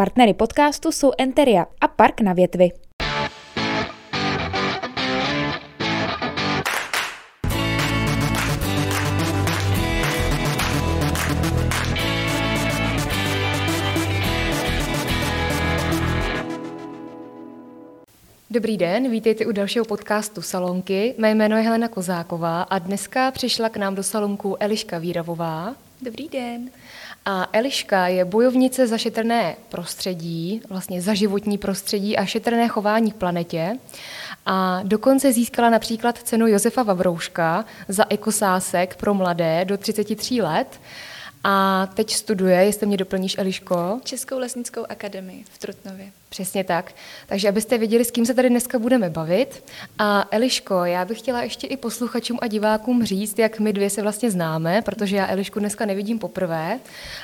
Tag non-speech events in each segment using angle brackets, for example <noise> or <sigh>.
Partnery podcastu jsou Enteria a Park na větvi. Dobrý den, vítejte u dalšího podcastu Salonky. Mé jméno je Helena Kozáková a dneska přišla k nám do salonku Eliška Víravová. Dobrý den. A Eliška je bojovnice za šetrné prostředí, vlastně za životní prostředí a šetrné chování k planetě. A dokonce získala například cenu Josefa Vavrouška za ekosásek pro mladé do 33 let. A teď studuje, jestli mě doplníš, Eliško. Českou lesnickou akademii v Trutnově. Přesně tak. Takže abyste věděli, s kým se tady dneska budeme bavit. A Eliško, já bych chtěla ještě i posluchačům a divákům říct, jak my dvě se vlastně známe, protože já Elišku dneska nevidím poprvé,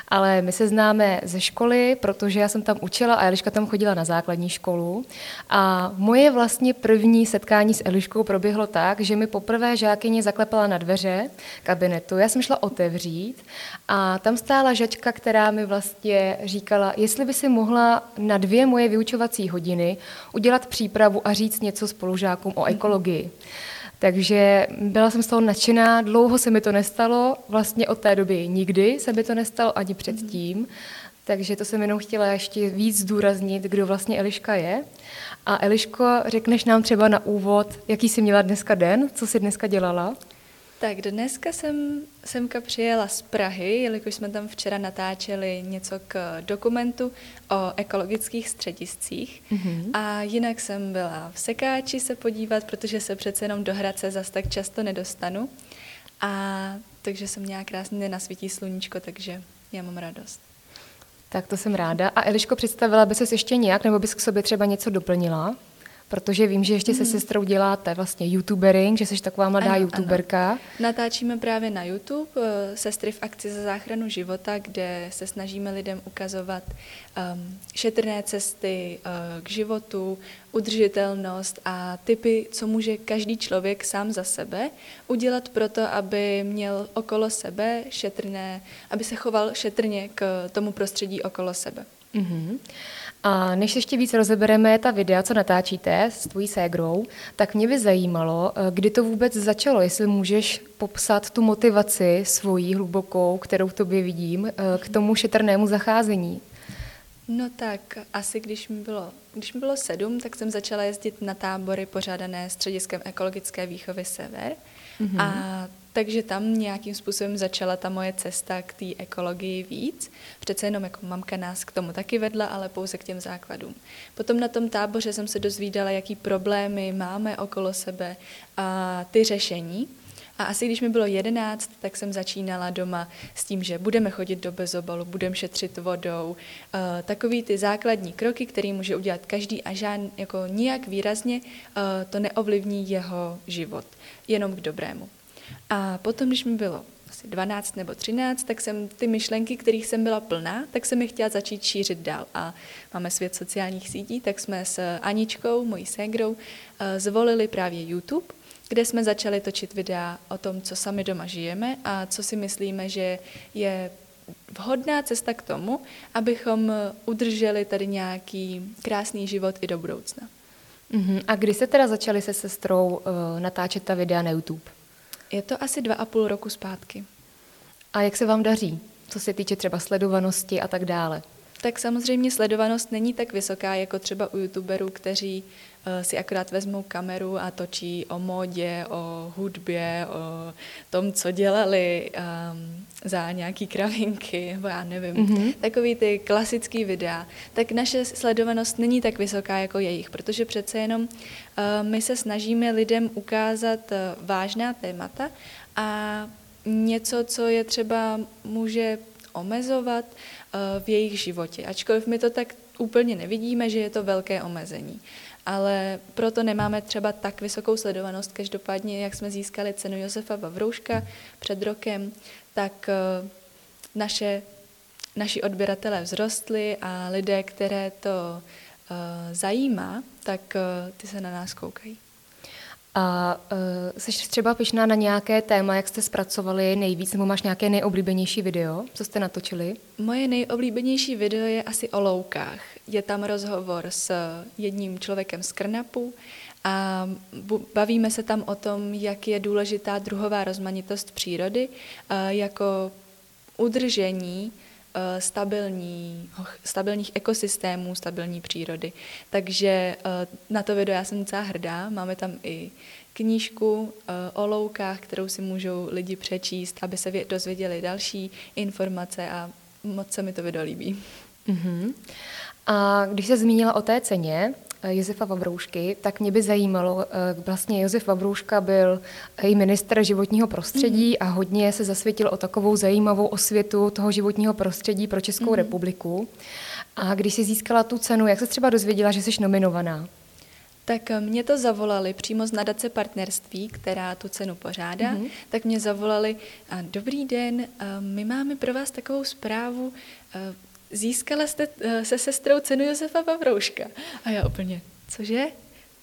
ale my se známe ze školy, protože já jsem tam učila a Eliška tam chodila na základní školu. A moje vlastně první setkání s Eliškou proběhlo tak, že mi poprvé žákyně zaklepala na dveře kabinetu. Já jsem šla otevřít a tam stála žačka, která mi vlastně říkala, jestli by si mohla na dvě moje vyučovací hodiny, udělat přípravu a říct něco spolužákům o ekologii. Takže byla jsem z toho nadšená, dlouho se mi to nestalo, vlastně od té doby nikdy se mi to nestalo ani předtím, takže to jsem jenom chtěla ještě víc zdůraznit, kdo vlastně Eliška je. A Eliško, řekneš nám třeba na úvod, jaký jsi měla dneska den, co jsi dneska dělala? Tak dneska jsem semka přijela z Prahy, jelikož jsme tam včera natáčeli něco k dokumentu o ekologických střediscích. Mm-hmm. A jinak jsem byla v Sekáči se podívat, protože se přece jenom do Hradce zas tak často nedostanu. A takže jsem měla krásně nasvítí sluníčko, takže já mám radost. Tak to jsem ráda. A Eliško, představila by se ještě nějak, nebo bys k sobě třeba něco doplnila? Protože vím, že ještě se hmm. sestrou děláte vlastně youtubering, že jsi taková mladá ano, youtuberka. Ano. Natáčíme právě na YouTube uh, Sestry v akci za záchranu života, kde se snažíme lidem ukazovat um, šetrné cesty uh, k životu, udržitelnost a typy, co může každý člověk sám za sebe udělat pro to, aby měl okolo sebe šetrné, aby se choval šetrně k tomu prostředí okolo sebe. Mm-hmm. A než ještě víc rozebereme ta videa, co natáčíte s tvojí ségrou, tak mě by zajímalo, eh, kdy to vůbec začalo, jestli můžeš popsat tu motivaci svojí hlubokou, kterou v tobě vidím, eh, k tomu šetrnému zacházení. No tak asi když mi bylo, když mi bylo sedm, tak jsem začala jezdit na tábory pořádané střediskem ekologické výchovy Sever. Mm-hmm. A takže tam nějakým způsobem začala ta moje cesta k té ekologii víc. Přece jenom jako mamka nás k tomu taky vedla, ale pouze k těm základům. Potom na tom táboře jsem se dozvídala, jaký problémy máme okolo sebe a ty řešení. A asi když mi bylo jedenáct, tak jsem začínala doma s tím, že budeme chodit do bezobalu, budeme šetřit vodou. Uh, takový ty základní kroky, který může udělat každý a žádný, jako nijak výrazně uh, to neovlivní jeho život, jenom k dobrému. A potom, když mi bylo asi 12 nebo 13, tak jsem ty myšlenky, kterých jsem byla plná, tak jsem je chtěla začít šířit dál. A máme svět sociálních sítí, tak jsme s Aničkou, mojí ségrou, eh, zvolili právě YouTube, kde jsme začali točit videa o tom, co sami doma žijeme a co si myslíme, že je vhodná cesta k tomu, abychom udrželi tady nějaký krásný život i do budoucna. Uh-huh. A kdy se teda začali se sestrou uh, natáčet ta videa na YouTube? Je to asi dva a půl roku zpátky. A jak se vám daří, co se týče třeba sledovanosti a tak dále? Tak samozřejmě sledovanost není tak vysoká jako třeba u youtuberů, kteří si akorát vezmou kameru a točí o módě, o hudbě, o tom, co dělali um, za nějaký kravinky, nebo <laughs> já nevím, mm-hmm. takový ty klasický videa, tak naše sledovanost není tak vysoká jako jejich, protože přece jenom uh, my se snažíme lidem ukázat uh, vážná témata a něco, co je třeba může omezovat uh, v jejich životě. Ačkoliv my to tak úplně nevidíme, že je to velké omezení. Ale proto nemáme třeba tak vysokou sledovanost. Každopádně, jak jsme získali cenu Josefa Vavrouška před rokem, tak uh, naše, naši odběratelé vzrostli a lidé, které to uh, zajímá, tak uh, ty se na nás koukají. A uh, jsi třeba pišná na nějaké téma, jak jste zpracovali nejvíc, nebo máš nějaké nejoblíbenější video, co jste natočili? Moje nejoblíbenější video je asi o loukách. Je tam rozhovor s jedním člověkem z Krnapu a bavíme se tam o tom, jak je důležitá druhová rozmanitost přírody jako udržení stabilní, stabilních ekosystémů, stabilní přírody. Takže eh, na to video já jsem docela hrdá. Máme tam i knížku eh, o loukách, kterou si můžou lidi přečíst, aby se dozvěděli další informace a moc se mi to video líbí. Uh-huh. A když se zmínila o té ceně, Eh, Josefa Vabroušky, tak mě by zajímalo, eh, vlastně Josef Vabrouška byl i minister životního prostředí mm. a hodně se zasvětil o takovou zajímavou osvětu toho životního prostředí pro Českou mm. republiku. A když jsi získala tu cenu, jak se třeba dozvěděla, že jsi nominovaná? Tak eh, mě to zavolali přímo z nadace partnerství, která tu cenu pořádá, mm-hmm. tak mě zavolali, a dobrý den, my máme pro vás takovou zprávu, získala jste eh, se sestrou cenu Josefa Pavrouška. A já úplně, cože?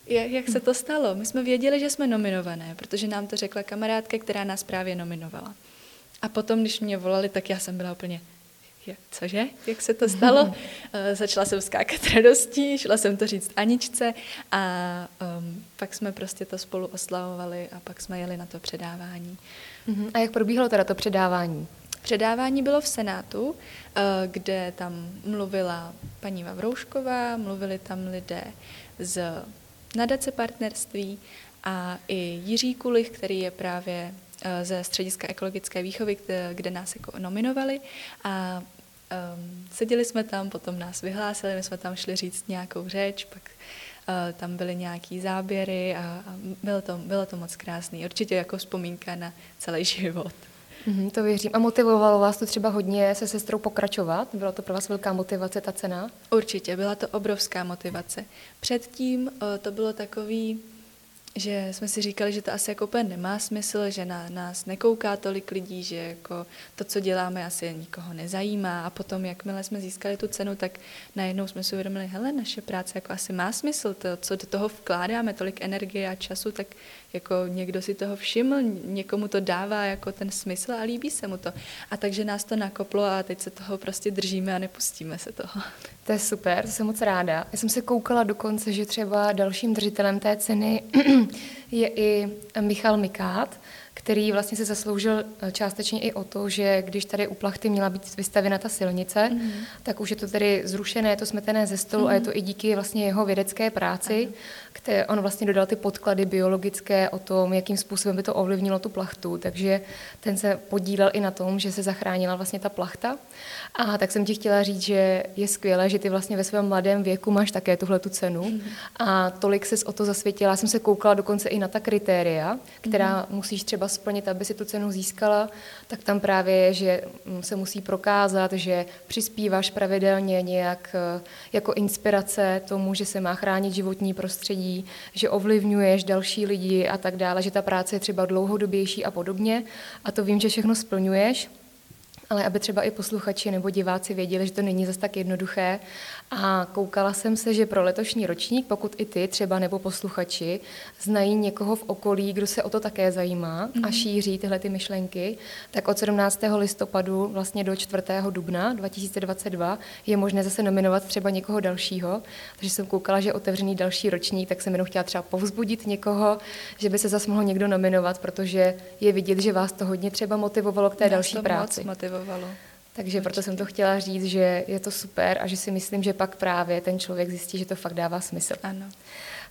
Jak, se to stalo? My jsme věděli, že jsme nominované, protože nám to řekla kamarádka, která nás právě nominovala. A potom, když mě volali, tak já jsem byla úplně, cože? Jak se to stalo? <laughs> Eh, začala jsem skákat radostí, šla jsem to říct Aničce a um, pak jsme prostě to spolu oslavovali a pak jsme jeli na to předávání. Uh-huh. A jak probíhalo teda to předávání? Předávání bylo v Senátu, eh, kde tam mluvila paní Vavroušková, mluvili tam lidé z nadace partnerství a i Jiří Kulich, který je právě eh, ze Střediska ekologické výchovy, kde, kde nás jako nominovali a um, seděli jsme tam, potom nás vyhlásili, my jsme tam šli říct nějakou řeč, pak uh, tam byly nějaký záběry a, a bylo, to, bylo to moc krásný. Určitě jako vzpomínka na celý život. Mm, to věřím. A motivovalo vás to třeba hodně se sestrou pokračovat? Byla to pro vás velká motivace, ta cena? Určitě, byla to obrovská motivace. Předtím uh, to bylo takový že jsme si říkali, že to asi jako úplně nemá smysl, že na nás nekouká tolik lidí, že jako to, co děláme, asi nikoho nezajímá. A potom, jakmile jsme získali tu cenu, tak najednou jsme si uvědomili, hele, naše práce jako asi má smysl, to, co do toho vkládáme, tolik energie a času, tak jako někdo si toho všiml, někomu to dává jako ten smysl a líbí se mu to. A takže nás to nakoplo a teď se toho prostě držíme a nepustíme se toho. To je super, to jsem moc ráda. Já jsem se koukala dokonce, že třeba dalším držitelem té ceny <clears throat> je i Michal Mikát, který vlastně se zasloužil eh, částečně i o to, že když tady u plachty měla být vystavěna ta silnice, mm. tak už je to tedy zrušené, je to smetené ze stolu mm. a je to mhm. i díky vlastně jeho vědecké práci, které on vlastně dodal ty podklady biologické o tom, jakým způsobem by to ovlivnilo tu plachtu, takže ten se podílel i na tom, že se zachránila vlastně ta plachta. A tak jsem ti chtěla říct, že je skvělé, že ty vlastně ve svém mladém věku máš také tuhle tu cenu mm. a tolik ses o to zasvětila. Já jsem se koukala dokonce i na ta kritéria, která mm. musíš třeba splnit, aby si tu cenu získala, tak tam právě je, že mm, se musí prokázat, že přispíváš pravidelně nějak eh, jako inspirace tomu, že se má chránit životní prostředí, že ovlivňuješ další lidi a tak dále, že ta práce je třeba dlouhodobější a podobně. A to vím, že všechno splňuješ ale aby třeba i posluchači nebo diváci věděli, že to není zas tak jednoduché. A koukala jsem se, že pro letošní ročník, pokud i ty třeba nebo posluchači znají někoho v okolí, kdo se o to také zajímá mm-hmm. a mhm. šíří tyhle ty myšlenky, tak od 17. listopadu vlastně do 4. dubna 2022 je možné zase nominovat třeba někoho dalšího. Takže jsem koukala, že je otevřený další ročník, tak jsem jenom chtěla třeba povzbudit někoho, že by se zase mohl někdo nominovat, protože je vidět, že vás to hodně třeba motivovalo k té Nás další to práci. Moc motivovalo motivovalo. Takže proto jsem to chtěla říct, že je to super a že si myslím, že pak právě ten člověk zjistí, že to fakt dává smysl. Ano.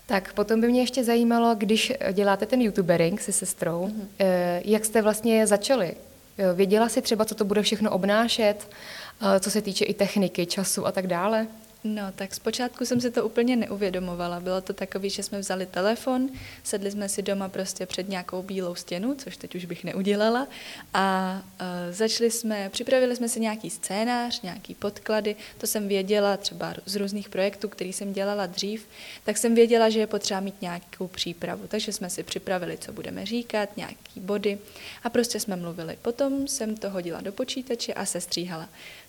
Tak potom by mě ještě zajímalo, když děláte ten youtubering se sestrou, mm-hmm. jak jste vlastně začali? Eh, věděla si třeba, co to bude všechno obnášet, eh, co se týče i techniky, času a tak dále? No, tak zpočátku jsem si to úplně neuvědomovala. Bylo to takový, že jsme vzali telefon, sedli jsme si doma prostě před nějakou bílou stěnu, což teď už bych neudělala, a uh, začali jsme, připravili jsme si nějaký scénář, nějaký podklady, to jsem věděla třeba z různých projektů, který jsem dělala dřív, tak jsem věděla, že je potřeba mít nějakou přípravu. Takže jsme si připravili, co budeme říkat, nějaký body a prostě jsme mluvili. Potom jsem to hodila do počítače a se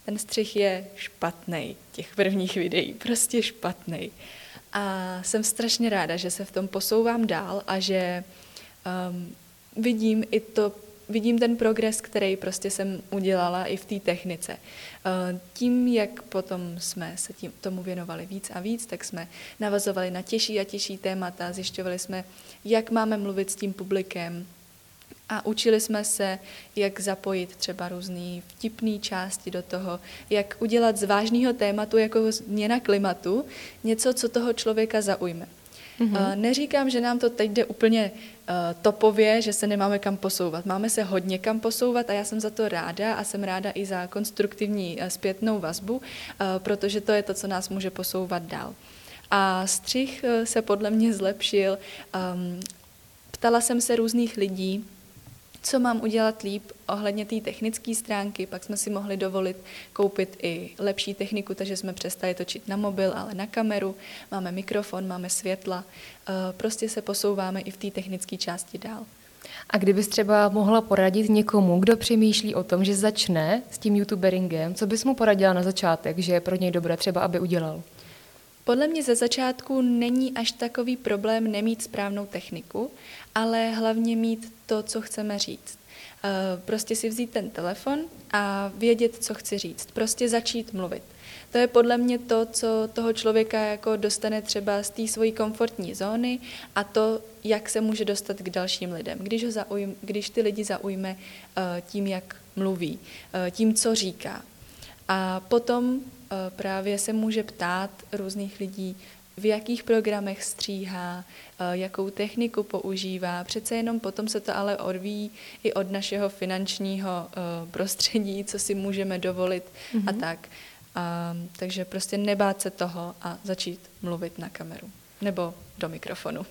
Ten střih je špatný těch prvních videí, prostě špatný. A jsem strašně ráda, že se v tom posouvám dál a že um, vidím i to vidím ten progres, který prostě jsem udělala i v té technice. Eh, tím, jak potom jsme se tím, tomu věnovali víc a víc, tak jsme navazovali na těžší a těžší témata, zjišťovali jsme, jak máme mluvit s tím publikem, a učili jsme se, jak zapojit třeba různé vtipné části do toho, jak udělat z vážného tématu, jako změna klimatu, něco, co toho člověka zaujme. Mm-hmm. Neříkám, že nám to teď jde úplně uh, topově, že se nemáme kam posouvat. Máme se hodně kam posouvat a já jsem za to ráda a jsem ráda i za konstruktivní uh, zpětnou vazbu, uh, protože to je to, co nás může posouvat dál. A střih se podle mě zlepšil. Um, ptala jsem se různých lidí, co mám udělat líp ohledně té technické stránky. Pak jsme si mohli dovolit koupit i lepší techniku, takže jsme přestali točit na mobil, ale na kameru. Máme mikrofon, máme světla. Eh, prostě se posouváme i v té technické části dál. A kdybys třeba mohla poradit někomu, kdo přemýšlí o tom, že začne s tím youtuberingem, co bys mu poradila na začátek, že je pro něj dobré třeba, aby udělal? Podle mě ze začátku není až takový problém nemít správnou techniku, ale hlavně mít to, co chceme říct. Eh, prostě si vzít ten telefon a vědět, co chci říct. Prostě začít mluvit. To je podle mě to, co toho člověka jako dostane třeba z té svojí komfortní zóny a to, jak se může dostat k dalším lidem. Když, ho zaujím, když ty lidi zaujme eh, tím, jak mluví, eh, tím, co říká. A potom právě se může ptát různých lidí, v jakých programech stříhá, eh, jakou techniku používá. Přece jenom potom se to ale odvíjí i od našeho finančního eh, prostředí, co si můžeme dovolit mm-hmm. a mhm. tak. A, takže prostě nebát se toho a začít mluvit na kameru nebo do mikrofonu.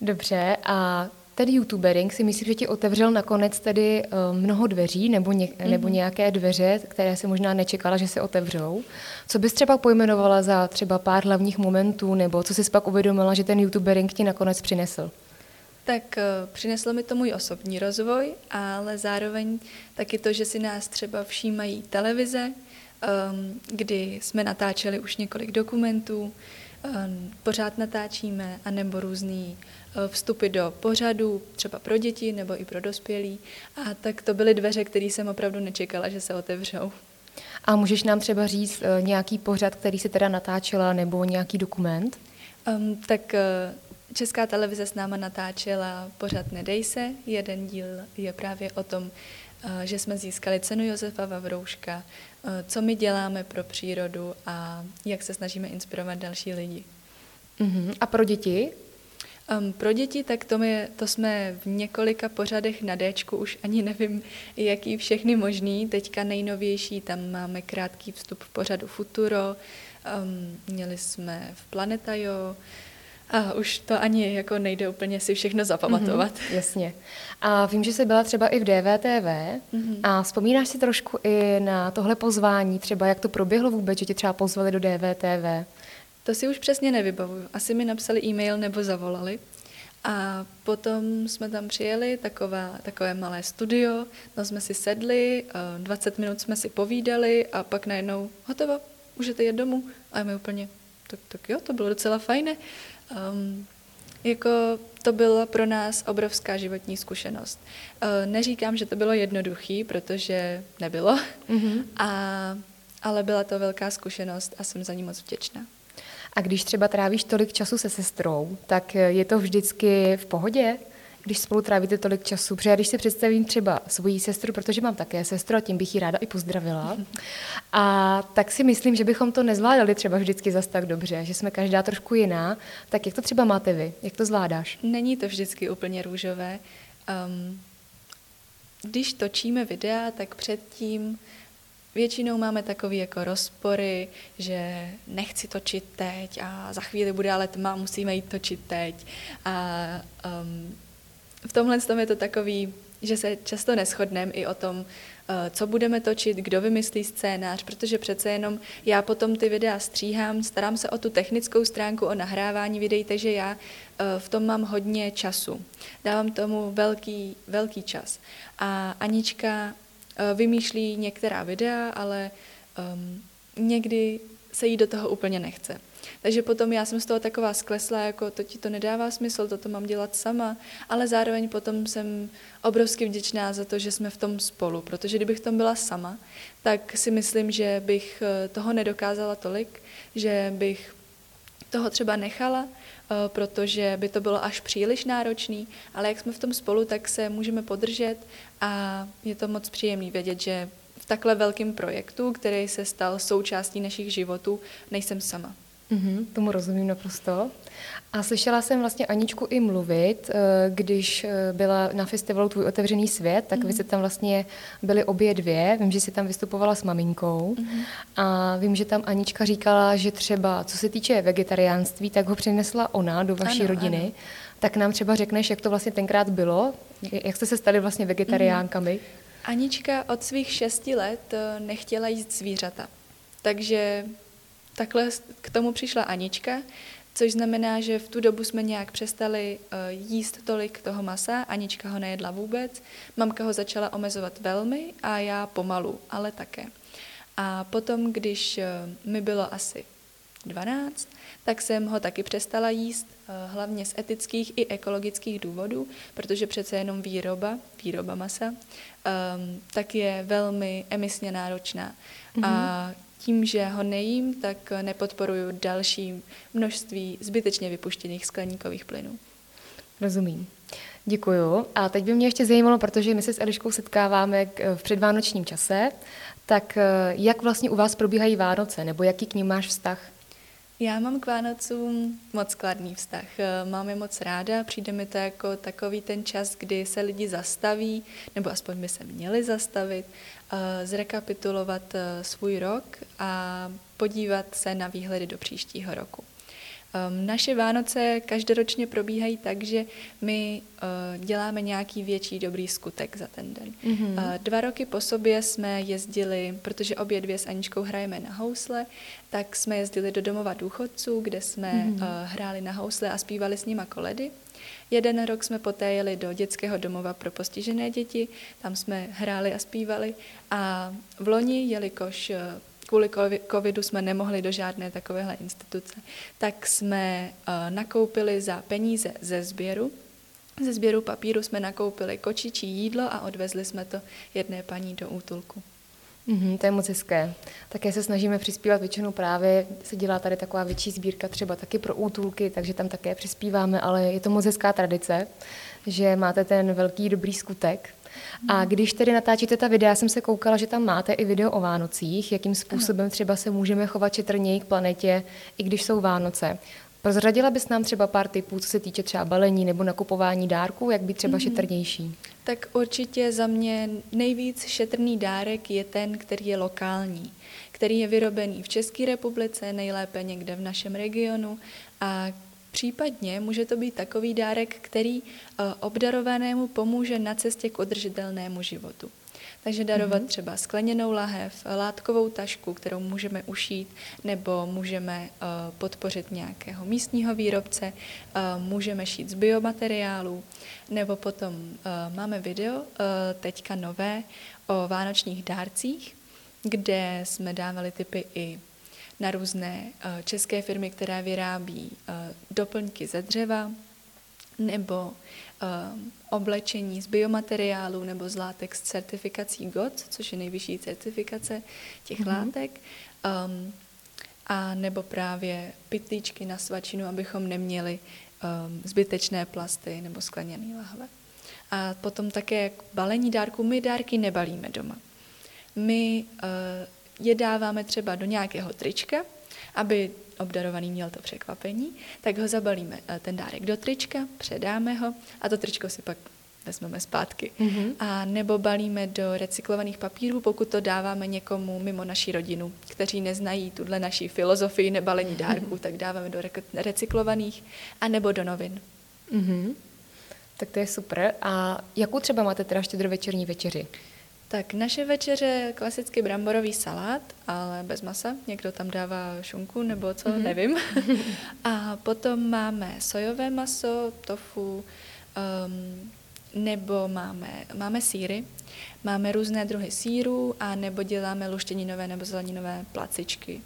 Dobře, a ten youtubering si myslím, že ti otevřel nakonec tedy uh, mnoho dveří nebo, ně, mm-hmm. nebo nějaké dveře, které se možná nečekala, že se otevřou. Co bys třeba pojmenovala za třeba pár hlavních momentů nebo co jsi pak uvědomila, že ten youtubering ti nakonec přinesl? Tak uh, přineslo mi to můj osobní rozvoj, ale zároveň taky to, že si nás třeba všímají televize, um, kdy jsme natáčeli už několik dokumentů, um, pořád natáčíme, anebo různý Eh, vstupy do pořadu, třeba pro děti nebo i pro dospělí. A tak to byly dveře, které jsem opravdu nečekala, že se otevřou. A můžeš nám třeba říct uh, nějaký pořad, který se teda natáčela, nebo nějaký dokument? Um, tak uh, Česká televize s náma natáčela pořad Nedej se. Jeden díl je právě o tom, že jsme získali cenu Josefa Vavrouška, co my děláme pro přírodu a jak se snažíme inspirovat další lidi. Uh-huh. A pro děti? Um, pro děti, tak to, my, to jsme v několika pořadech na Dčku, už ani nevím, jaký všechny možný. Teďka nejnovější, tam máme krátký vstup v pořadu Futuro, um, měli jsme v Planetajo, a už to ani jako nejde úplně si všechno zapamatovat. Mm-hmm, jasně. A vím, že jsi byla třeba i v DVTV mm-hmm. a vzpomínáš si trošku i na tohle pozvání, třeba jak to proběhlo vůbec, že tě třeba pozvali do DVTV? To si už přesně nevybavuju. Asi mi napsali e-mail nebo zavolali. A potom jsme tam přijeli, taková, takové malé studio, no jsme si sedli, 20 minut jsme si povídali a pak najednou hotovo, můžete jet domů. A my úplně, tak, tak jo, to bylo docela fajné. Um, jako to byla pro nás obrovská životní zkušenost. Uh, neříkám, že to bylo jednoduchý, protože nebylo, mm-hmm. a, ale byla to velká zkušenost a jsem za ní moc vděčná. A když třeba trávíš tolik času se sestrou, tak je to vždycky v pohodě? Když spolu trávíte tolik času. Protože já když si představím třeba svoji sestru, protože mám také sestru a tím bych ji ráda i pozdravila, <laughs> a tak si myslím, že bychom to nezvládali třeba vždycky zas tak dobře, že jsme každá trošku jiná. Tak jak to třeba máte vy? Jak to zvládáš? Není to vždycky úplně růžové. Um, když točíme videa, tak předtím Většinou máme takové jako rozpory, že nechci točit teď a za chvíli bude ale tma, musíme jít točit teď. A um, v tomhle tom je to takový, že se často neschodneme i o tom, uh, co budeme točit, kdo vymyslí scénář, protože přece jenom já potom ty videa stříhám, starám se o tu technickou stránku, o nahrávání videí, takže já uh, v tom mám hodně času. Dávám tomu velký, velký čas. A Anička Eh, vymýšlí některá videa, ale um, někdy se jí do toho úplně nechce. Takže potom já jsem z toho taková sklesla, jako to ti to nedává smysl, toto mám dělat sama, ale zároveň potom jsem obrovsky vděčná za to, že jsme v tom spolu, protože kdybych v tom byla sama, tak si myslím, že bych eh, toho nedokázala tolik, že bych toho třeba nechala, eh, protože by to bylo až příliš náročný, ale jak jsme v tom spolu, tak se můžeme podržet a je to moc příjemný vědět, že v takhle velkém projektu, který se stal součástí našich životů, nejsem sama. Mm-hmm, tomu rozumím naprosto. A slyšela jsem vlastně Aničku i mluvit, eh, když eh, byla na festivalu Tvůj otevřený svět, tak mm-hmm. vy jste tam vlastně byli obě dvě. Vím, že jsi tam vystupovala s maminkou. Mm-hmm. A vím, že tam Anička říkala, že třeba co se týče vegetariánství, tak ho přinesla ona do vaší ano, rodiny. Ano. Tak nám třeba řekneš, jak to vlastně tenkrát bylo? Jak jste se stali vlastně vegetariánkami? Mm-hmm. Anička od svých šesti let eh, nechtěla jíst zvířata. Takže takhle k tomu přišla Anička, což znamená, že v tu dobu jsme nějak přestali uh, jíst tolik toho masa, Anička ho nejedla vůbec, mamka ho začala omezovat velmi a já pomalu, ale také. A potom, když uh, mi bylo asi 12, tak jsem ho taky přestala jíst, uh, hlavně z etických i ekologických důvodů, protože přece jenom výroba, výroba masa, um, tak je velmi emisně náročná. Mm-hmm. A mhm tím, že ho nejím, tak nepodporuju další množství zbytečně vypuštěných skleníkových plynů. Rozumím. Děkuju. A teď by mě ještě zajímalo, protože my se s Eliškou setkáváme v předvánočním čase, tak eh, jak vlastně u vás probíhají Vánoce, nebo jaký k ním máš vztah? Já mám k Vánocům moc kladný vztah. Eh, mám je moc ráda, přijde mi to jako takový ten čas, kdy se lidi zastaví, nebo aspoň by se měli zastavit, eh, zrekapitulovat eh, svůj rok a podívat se na výhledy do příštího roku. Um, naše Vánoce každoročně probíhají tak, že my uh, děláme nějaký větší dobrý skutek za ten den. Mm-hmm. Dva roky po sobě jsme jezdili, protože obě dvě s Aničkou hrajeme na housle, tak jsme jezdili do domova důchodců, kde jsme mm-hmm. hráli na housle a zpívali s nima koledy. Jeden rok jsme poté jeli do dětského domova pro postižené děti, tam jsme hráli a zpívali a v loni, jelikož kvůli covidu jsme nemohli do žádné takovéhle instituce, tak jsme uh, nakoupili za peníze ze sběru, ze sběru papíru jsme nakoupili kočičí jídlo a odvezli jsme to jedné paní do útulku. Mm-hmm, to je moc hezké. Také se snažíme přispívat většinou právě, se dělá tady taková větší sbírka třeba taky pro útulky, takže tam také přispíváme, ale je to moc hezká tradice, že máte ten velký dobrý skutek a když tedy natáčíte ta videa, jsem se koukala, že tam máte i video o Vánocích, jakým způsobem třeba se můžeme chovat četrněji k planetě, i když jsou Vánoce. Prozradila bys nám třeba pár typů, co se týče třeba balení nebo nakupování dárků, jak být třeba mm-hmm. šetrnější? Tak určitě za mě nejvíc šetrný dárek je ten, který je lokální, který je vyrobený v České republice, nejlépe někde v našem regionu a Případně může to být takový dárek, který eh, obdarovanému pomůže na cestě k udržitelnému životu. Takže darovat mm-hmm. třeba skleněnou lahev, látkovou tašku, kterou můžeme ušít, nebo můžeme uh, podpořit nějakého místního výrobce, uh, můžeme šít z biomateriálů, nebo potom uh, máme video, uh, teďka nové, o vánočních dárcích, kde jsme dávali typy i na různé eh, české firmy, které vyrábí eh, doplňky ze dřeva nebo eh, oblečení z biomateriálu nebo z látek s certifikací GOT, což je nejvyšší certifikace těch mm-hmm. látek, um, a nebo právě pytlíčky na svačinu, abychom neměli um, zbytečné plasty nebo skleněné lahve. A potom také balení dárků. My dárky nebalíme doma. My uh, je dáváme třeba do nějakého trička, aby obdarovaný měl to překvapení, tak ho zabalíme eh, ten dárek do trička, předáme ho a to tričko si pak vezmeme zpátky. Mm-hmm. A nebo balíme do recyklovaných papírů, pokud to dáváme někomu mimo naši rodinu, kteří neznají tuhle naší filozofii nebalení dárků, tak dáváme do recyklovaných a nebo do novin. Mm-hmm. Tak to je super. A jakou třeba máte teda štědrovečerní večeři? Tak naše večeře je klasicky bramborový salát, ale bez masa. Někdo tam dává šunku nebo co, mm-hmm. nevím. <laughs> a potom máme sojové maso, tofu, um, nebo máme, máme síry. Máme různé druhy sírů a nebo děláme luštěninové nebo zeleninové placičky.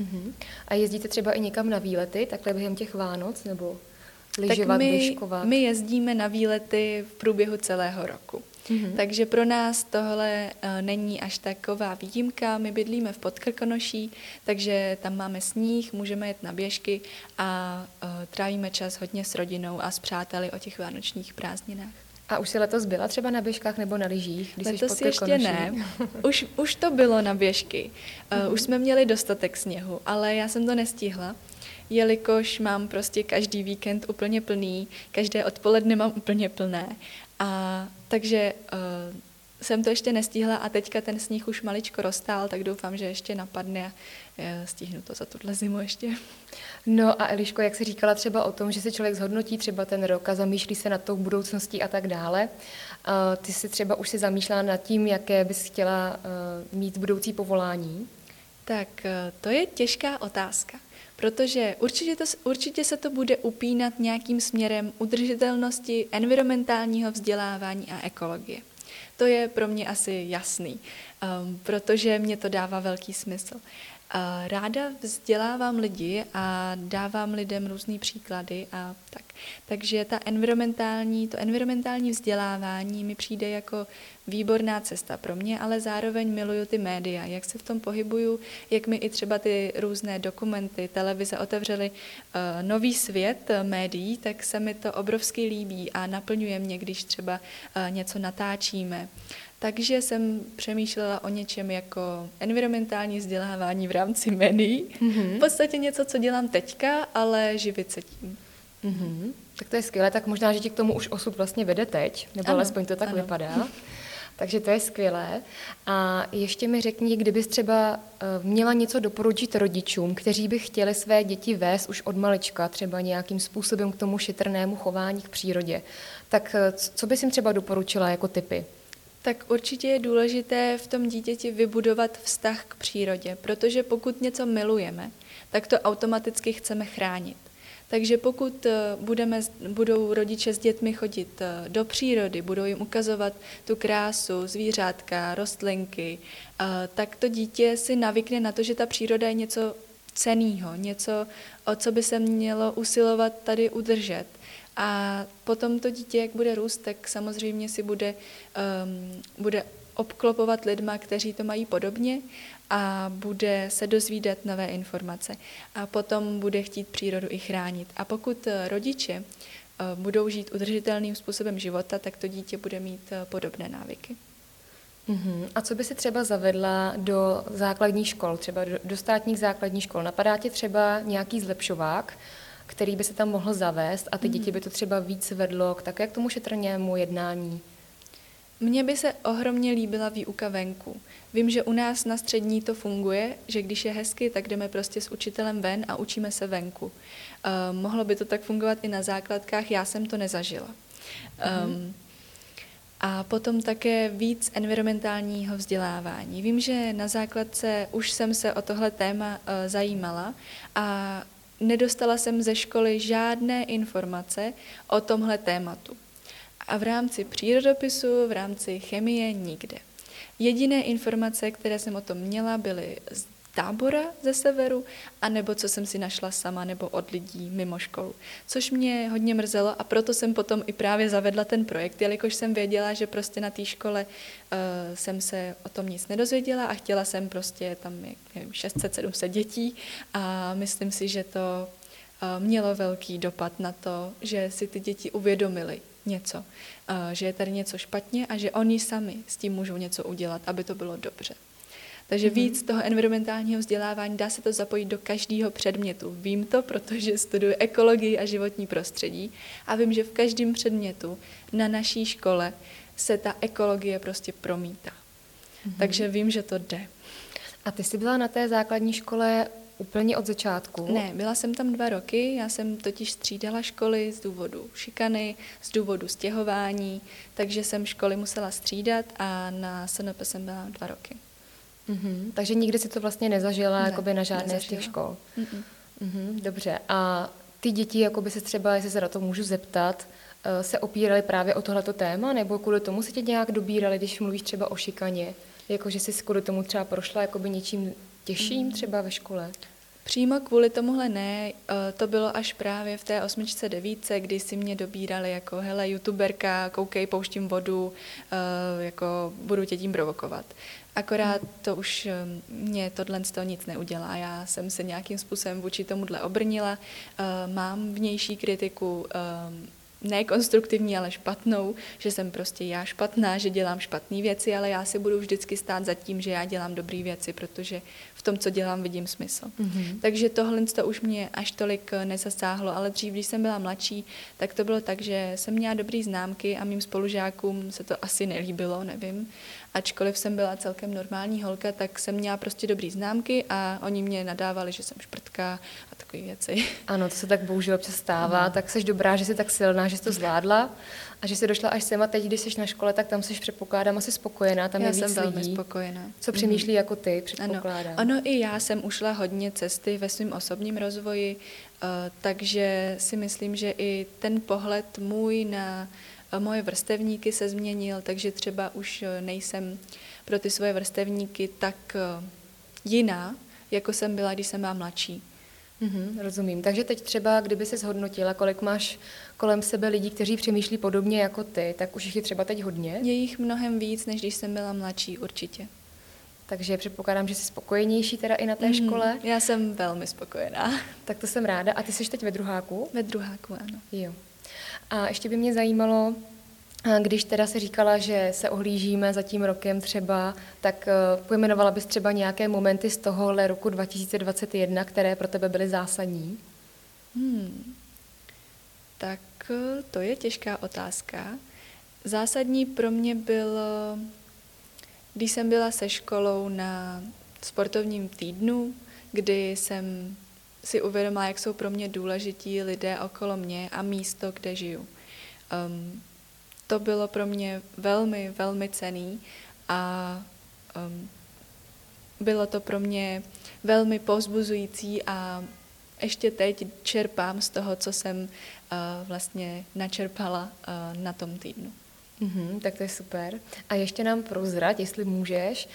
Uh-huh. A jezdíte třeba i někam na výlety, takhle během těch Vánoc, nebo lyžovat, tak my, my jezdíme na výlety v průběhu celého roku. Mm-hmm. Takže pro nás tohle uh, není až taková výjimka. My bydlíme v Podkrkonoší, takže tam máme sníh, můžeme jet na běžky a uh, trávíme čas hodně s rodinou a s přáteli o těch vánočních prázdninách. A už si letos byla třeba na běžkách nebo na lyžích? Když letos ještě ne. Už, už to bylo na běžky. Uh, mm-hmm. Už jsme měli dostatek sněhu, ale já jsem to nestihla jelikož mám prostě každý víkend úplně plný, každé odpoledne mám úplně plné a takže uh, jsem to ještě nestihla a teďka ten sníh už maličko roztál, tak doufám, že ještě napadne a uh, stihnu to za tuhle zimu ještě. No a Eliško, jak jsi říkala třeba o tom, že se člověk zhodnotí třeba ten rok a zamýšlí se nad tou budoucností a tak dále. Uh, ty si třeba už si zamýšlela nad tím, jaké bys chtěla uh, mít budoucí povolání? Tak uh, to je těžká otázka. Protože určitě, to, určitě se to bude upínat nějakým směrem udržitelnosti, environmentálního vzdělávání a ekologie. To je pro mě asi jasný, um, protože mě to dává velký smysl. Ráda vzdělávám lidi a dávám lidem různé příklady a tak. Takže ta environmentální, to environmentální vzdělávání mi přijde jako výborná cesta pro mě, ale zároveň miluju ty média, jak se v tom pohybuju, jak mi i třeba ty různé dokumenty, televize otevřely uh, nový svět uh, médií, tak se mi to obrovsky líbí a naplňuje mě, když třeba uh, něco natáčíme. Takže jsem přemýšlela o něčem jako environmentální vzdělávání v rámci médií. Mm-hmm. V podstatě něco, co dělám teďka, ale živit se tím. Mm-hmm. Tak to je skvělé, tak možná, že ti k tomu už osud vlastně vede teď, nebo ano, alespoň to tak ano. vypadá. <laughs> Takže to je skvělé. A ještě mi řekni, kdybys třeba eh, měla něco doporučit rodičům, kteří by chtěli své děti vést už od malička, třeba nějakým způsobem k tomu šetrnému chování k přírodě, tak eh, co bys jim třeba doporučila jako typy? Tak určitě je důležité v tom dítěti vybudovat vztah k přírodě, protože pokud něco milujeme, tak to automaticky chceme chránit. Takže pokud eh, budeme, budou rodiče s dětmi chodit eh, do přírody, budou jim ukazovat tu krásu, zvířátka, rostlinky, eh, tak to dítě si navykne na to, že ta příroda je něco ceného, něco, o co by se mělo usilovat tady udržet. A potom to dítě, jak bude růst, tak samozřejmě si bude, um, bude obklopovat lidma, kteří to mají podobně a bude se dozvídat nové informace. A potom bude chtít přírodu i chránit. A pokud eh, rodiče uh, budou žít udržitelným způsobem života, tak to dítě bude mít uh, podobné návyky. Uh-huh. A co by si třeba zavedla do základních škol, třeba do, do státních základních škol? Napadá ti třeba nějaký zlepšovák, který by se tam mohl zavést a ty děti mhm. by to třeba víc vedlo k také k tomu šetrnému jednání? Mně by se ohromně líbila výuka venku. Vím, že u nás na střední to funguje, že když je hezky, tak jdeme prostě s učitelem ven a učíme se venku. Uh, mohlo by to tak fungovat i na základkách, já jsem to nezažila. Um, a potom také víc environmentálního vzdělávání. Vím, že na základce už jsem se o tohle téma uh, zajímala a nedostala jsem ze školy žádné informace o tomhle tématu. A v rámci přírodopisu, v rámci chemie nikde. Jediné informace, které jsem o tom měla, byly z tábora ze severu, anebo co jsem si našla sama nebo od lidí mimo školu. Což mě hodně mrzelo a proto jsem potom i právě zavedla ten projekt, jelikož jsem věděla, že prostě na té škole uh, jsem se o tom nic nedozvěděla a chtěla jsem prostě tam nevím, 600-700 dětí a myslím si, že to uh, mělo velký dopad na to, že si ty děti uvědomili něco, uh, že je tady něco špatně a že oni sami s tím můžou něco udělat, aby to bylo dobře. Takže mm-hmm. víc toho environmentálního vzdělávání dá se to zapojit do každého předmětu. Vím to, protože studuji ekologii a životní prostředí a vím, že v každém předmětu na naší škole se ta ekologie prostě promítá. Mm-hmm. Takže vím, že to jde. A ty jsi byla na té základní škole úplně od začátku? Ne, byla jsem tam dva roky, já jsem totiž střídala školy z důvodu šikany, z důvodu stěhování, takže jsem školy musela střídat a na SNP jsem byla dva roky. Mm-hmm. Takže nikdy si to vlastně nezažila ne, jakoby na žádné nezažila. z těch škol. Mm-mm. Mm-hmm, dobře. A ty děti, jakoby se třeba, jestli se na to můžu zeptat, eh, se opírali právě o tohleto téma, nebo kvůli tomu se tě nějak dobírali, když mluvíš třeba o šikaně? Jako, že jsi kvůli tomu třeba prošla jakoby něčím těžším mm. třeba ve škole? Přímo kvůli tomuhle ne, eh, to bylo až právě v té osmičce devíce, kdy si mě dobírali jako hele, youtuberka, koukej, pouštím vodu, eh, jako budu tě tím provokovat. Akorát to už eh, mě tohle z toho nic neudělá. Já jsem se nějakým způsobem vůči tomuhle obrnila, mám vnější kritiku, ne konstruktivní, ale špatnou, že jsem prostě já špatná, že dělám špatné věci, ale já si budu vždycky stát za tím, že já dělám dobré věci, protože v tom, co dělám, vidím smysl. Mm-hmm. Takže tohle to už mě až tolik eh, nezasáhlo, ale dřív, když jsem byla mladší, tak to bylo tak, že jsem měla dobrý známky a mým spolužákům se to asi nelíbilo, nevím. Ačkoliv jsem byla celkem normální holka, tak jsem měla prostě dobrý známky a oni mě nadávali, že jsem šprtka a takové věci. Ano, to se tak bohužel občas stává, ano. tak jsi dobrá, že jsi tak silná, že jsi to zvládla a že jsi došla až sem a teď, když jsi na škole, tak tam jsi předpokládám asi spokojená, tam já je víc jsem velmi lidí. spokojená. Co přemýšlí mm. jako ty, předpokládám. Ano. ano, i já jsem ušla hodně cesty ve svém osobním rozvoji, uh, takže si myslím, že i ten pohled můj na moje vrstevníky se změnil, takže třeba už uh, nejsem pro ty svoje vrstevníky tak jiná, jako jsem byla, když jsem byla mladší. Mm-hmm, rozumím. Takže teď třeba, kdyby se zhodnotila, kolik máš kolem sebe lidí, kteří přemýšlí podobně jako ty, tak už jich je třeba teď hodně? Je jich mnohem víc, než když jsem byla mladší, určitě. Takže předpokládám, že jsi spokojenější teda i na té mm, škole. Já jsem velmi spokojená. Tak to jsem ráda. A ty jsi teď ve druháku? Ve druháku, ano. Jo. A ještě by mě zajímalo, když teda se říkala, že se ohlížíme za tím rokem třeba, tak eh, pojmenovala bys třeba nějaké momenty z tohohle roku 2021, které pro tebe byly zásadní? Hmm. Tak eh, to je těžká otázka. Zásadní pro mě bylo, když jsem byla se školou na sportovním týdnu, kdy jsem si uvědomila, jak jsou pro mě důležití lidé okolo mě a místo, kde žiju. Um, to bylo pro mě velmi, velmi cený a um, bylo to pro mě velmi povzbuzující a ještě teď čerpám z toho, co jsem uh, vlastně načerpala uh, na tom týdnu. Mm-hmm, tak to je super. A ještě nám prozrať, jestli můžeš,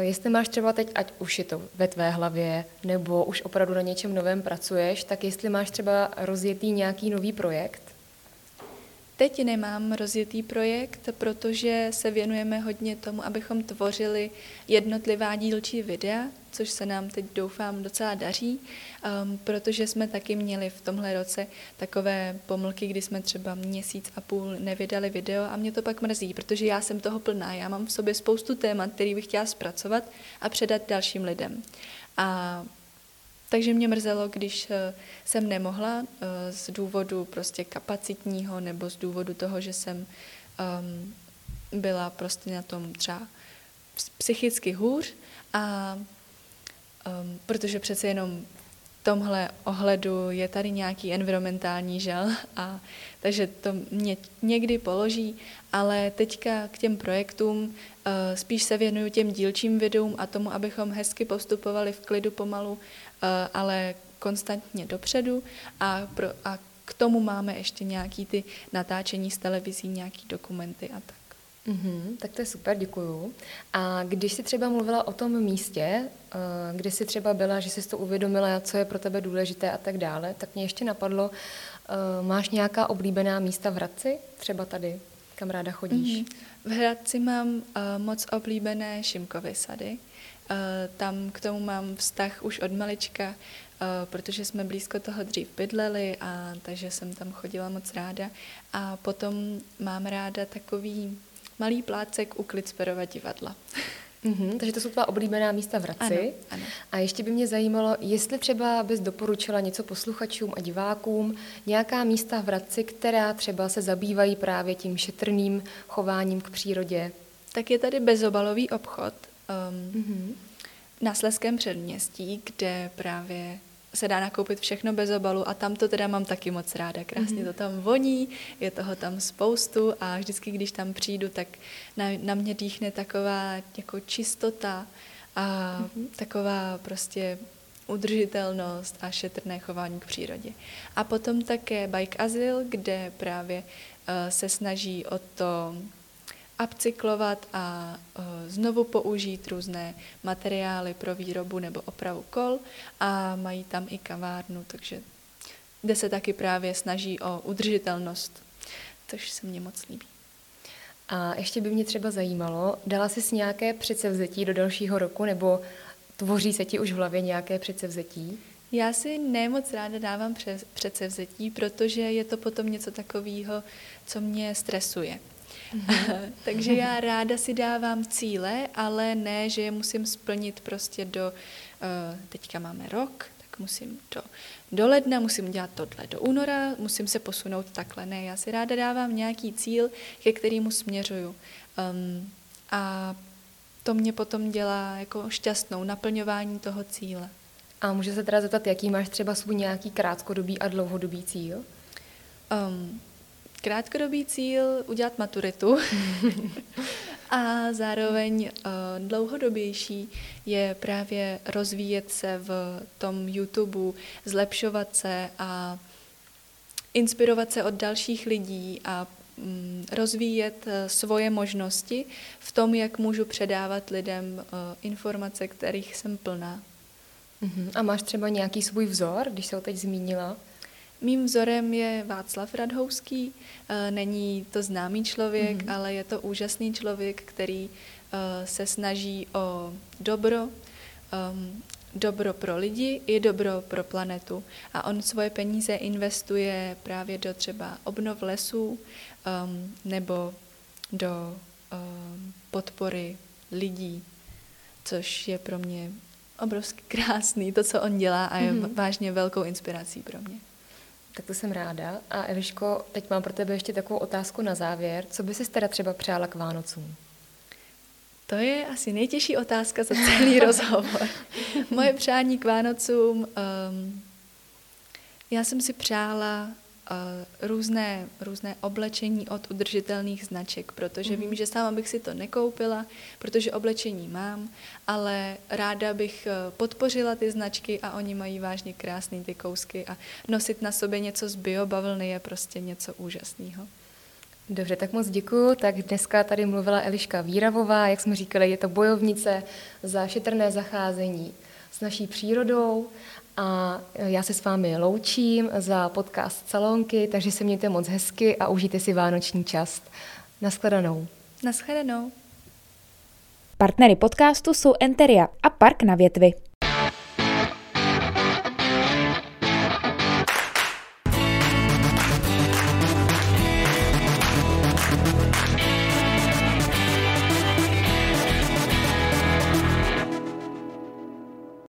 jestli máš třeba teď, ať už je to ve tvé hlavě, nebo už opravdu na něčem novém pracuješ, tak jestli máš třeba rozjetý nějaký nový projekt, Teď nemám rozjetý projekt, protože se věnujeme hodně tomu, abychom tvořili jednotlivá dílčí videa, což se nám teď doufám docela daří, um, protože jsme taky měli v tomhle roce takové pomlky, kdy jsme třeba měsíc a půl nevydali video a mě to pak mrzí, protože já jsem toho plná, já mám v sobě spoustu témat, který bych chtěla zpracovat a předat dalším lidem. A takže mě mrzelo, když eh, jsem nemohla eh, z důvodu prostě kapacitního nebo z důvodu toho, že jsem um, byla prostě na tom třeba psychicky hůř a um, protože přece jenom v tomhle ohledu je tady nějaký environmentální žel <laughs> a takže to mě někdy položí, ale teďka k těm projektům uh, spíš se věnuju těm dílčím videům a tomu, abychom hezky postupovali v klidu pomalu ale konstantně dopředu a, pro, a k tomu máme ještě nějaký ty natáčení z televizí, nějaký dokumenty a tak. Mm-hmm, tak to je super, děkuju. A když jsi třeba mluvila o tom místě, uh, kdy jsi třeba byla, že jsi to uvědomila, co je pro tebe důležité a tak dále, tak mě ještě napadlo, uh, máš nějaká oblíbená místa v Hradci? Třeba tady, kam ráda chodíš? Mm-hmm. V Hradci mám uh, moc oblíbené Šimkovy sady. Eh, tam k tomu mám vztah už od malička, eh, protože jsme blízko toho dřív bydleli, a takže jsem tam chodila moc ráda. A potom mám ráda takový malý plácek u Klicperova divadla. <laughs> Mm-hmm, takže to jsou tvá oblíbená místa v Hradci. Ano, ano. A ještě by mě zajímalo, jestli třeba bys doporučila něco posluchačům a divákům, nějaká místa v Hradci, která třeba se zabývají právě tím šetrným chováním k přírodě. Tak je tady bezobalový obchod, um, mm-hmm. na Sleském předměstí, kde právě se dá nakoupit všechno bez obalu a tam to teda mám taky moc ráda. Krásně mm-hmm. to tam voní, je toho tam spoustu a vždycky, když tam přijdu, tak na, na mě dýchne taková jako čistota a mm-hmm. taková prostě udržitelnost a šetrné chování k přírodě. A potom také Bike Azyl, kde právě uh, se snaží o to, upcyklovat a uh, znovu použít různé materiály pro výrobu nebo opravu kol a mají tam i kavárnu, takže kde se taky právě snaží o udržitelnost, což se mně moc líbí. A ještě by mě třeba zajímalo, dala jsi nějaké předsevzetí do dalšího roku, nebo tvoří se ti už v hlavě nějaké předsevzetí? Já si nemoc ráda dávám předsevzetí, protože je to potom něco takového, co mě stresuje. Mm-hmm. <laughs> Takže já ráda si dávám cíle, ale ne, že je musím splnit prostě do, uh, teďka máme rok, tak musím do, do ledna, musím dělat tohle, do února, musím se posunout takhle. Ne, já si ráda dávám nějaký cíl, ke kterému směřuju. Um, a to mě potom dělá jako šťastnou naplňování toho cíle. A může se teda zeptat, jaký máš třeba svůj nějaký krátkodobý a dlouhodobý cíl? Um, krátkodobý cíl udělat maturitu <laughs> a zároveň uh, dlouhodobější je právě rozvíjet se v tom YouTube, zlepšovat se a inspirovat se od dalších lidí a um, rozvíjet uh, svoje možnosti v tom, jak můžu předávat lidem uh, informace, kterých jsem plná. Uh-huh. A máš třeba nějaký svůj vzor, když se ho teď zmínila? Mým vzorem je Václav Radhouský. Eh, není to známý člověk, mm-hmm. ale je to úžasný člověk, který eh, se snaží o dobro, ehm, dobro pro lidi i dobro pro planetu. A on svoje peníze investuje právě do třeba obnov lesů ehm, nebo do ehm, podpory lidí, což je pro mě obrovsky <laughs> krásný, to, co on dělá a je mm-hmm. vážně velkou inspirací pro mě. Tak to jsem ráda. A Eliško, teď mám pro tebe ještě takovou otázku na závěr. Co by si teda třeba přála k Vánocům? To je asi nejtěžší otázka za celý <laughs> rozhovor. Moje přání k Vánocům, um, já jsem si přála různé, různé oblečení od udržitelných značek, protože mm. vím, že sama bych si to nekoupila, protože oblečení mám, ale ráda bych e, podpořila ty značky a oni mají vážně krásné ty kousky a nosit na sobě něco z biobavlny je prostě něco úžasného. Dobře, tak moc děkuji. Tak dneska tady mluvila Eliška Víravová, jak jsme říkali, je to bojovnice za šetrné zacházení s naší přírodou a já se s vámi loučím za podcast Salonky, takže se mějte moc hezky a užijte si vánoční čas. Naschledanou. Naschledanou. Partnery podcastu jsou Enteria a Park na větvi.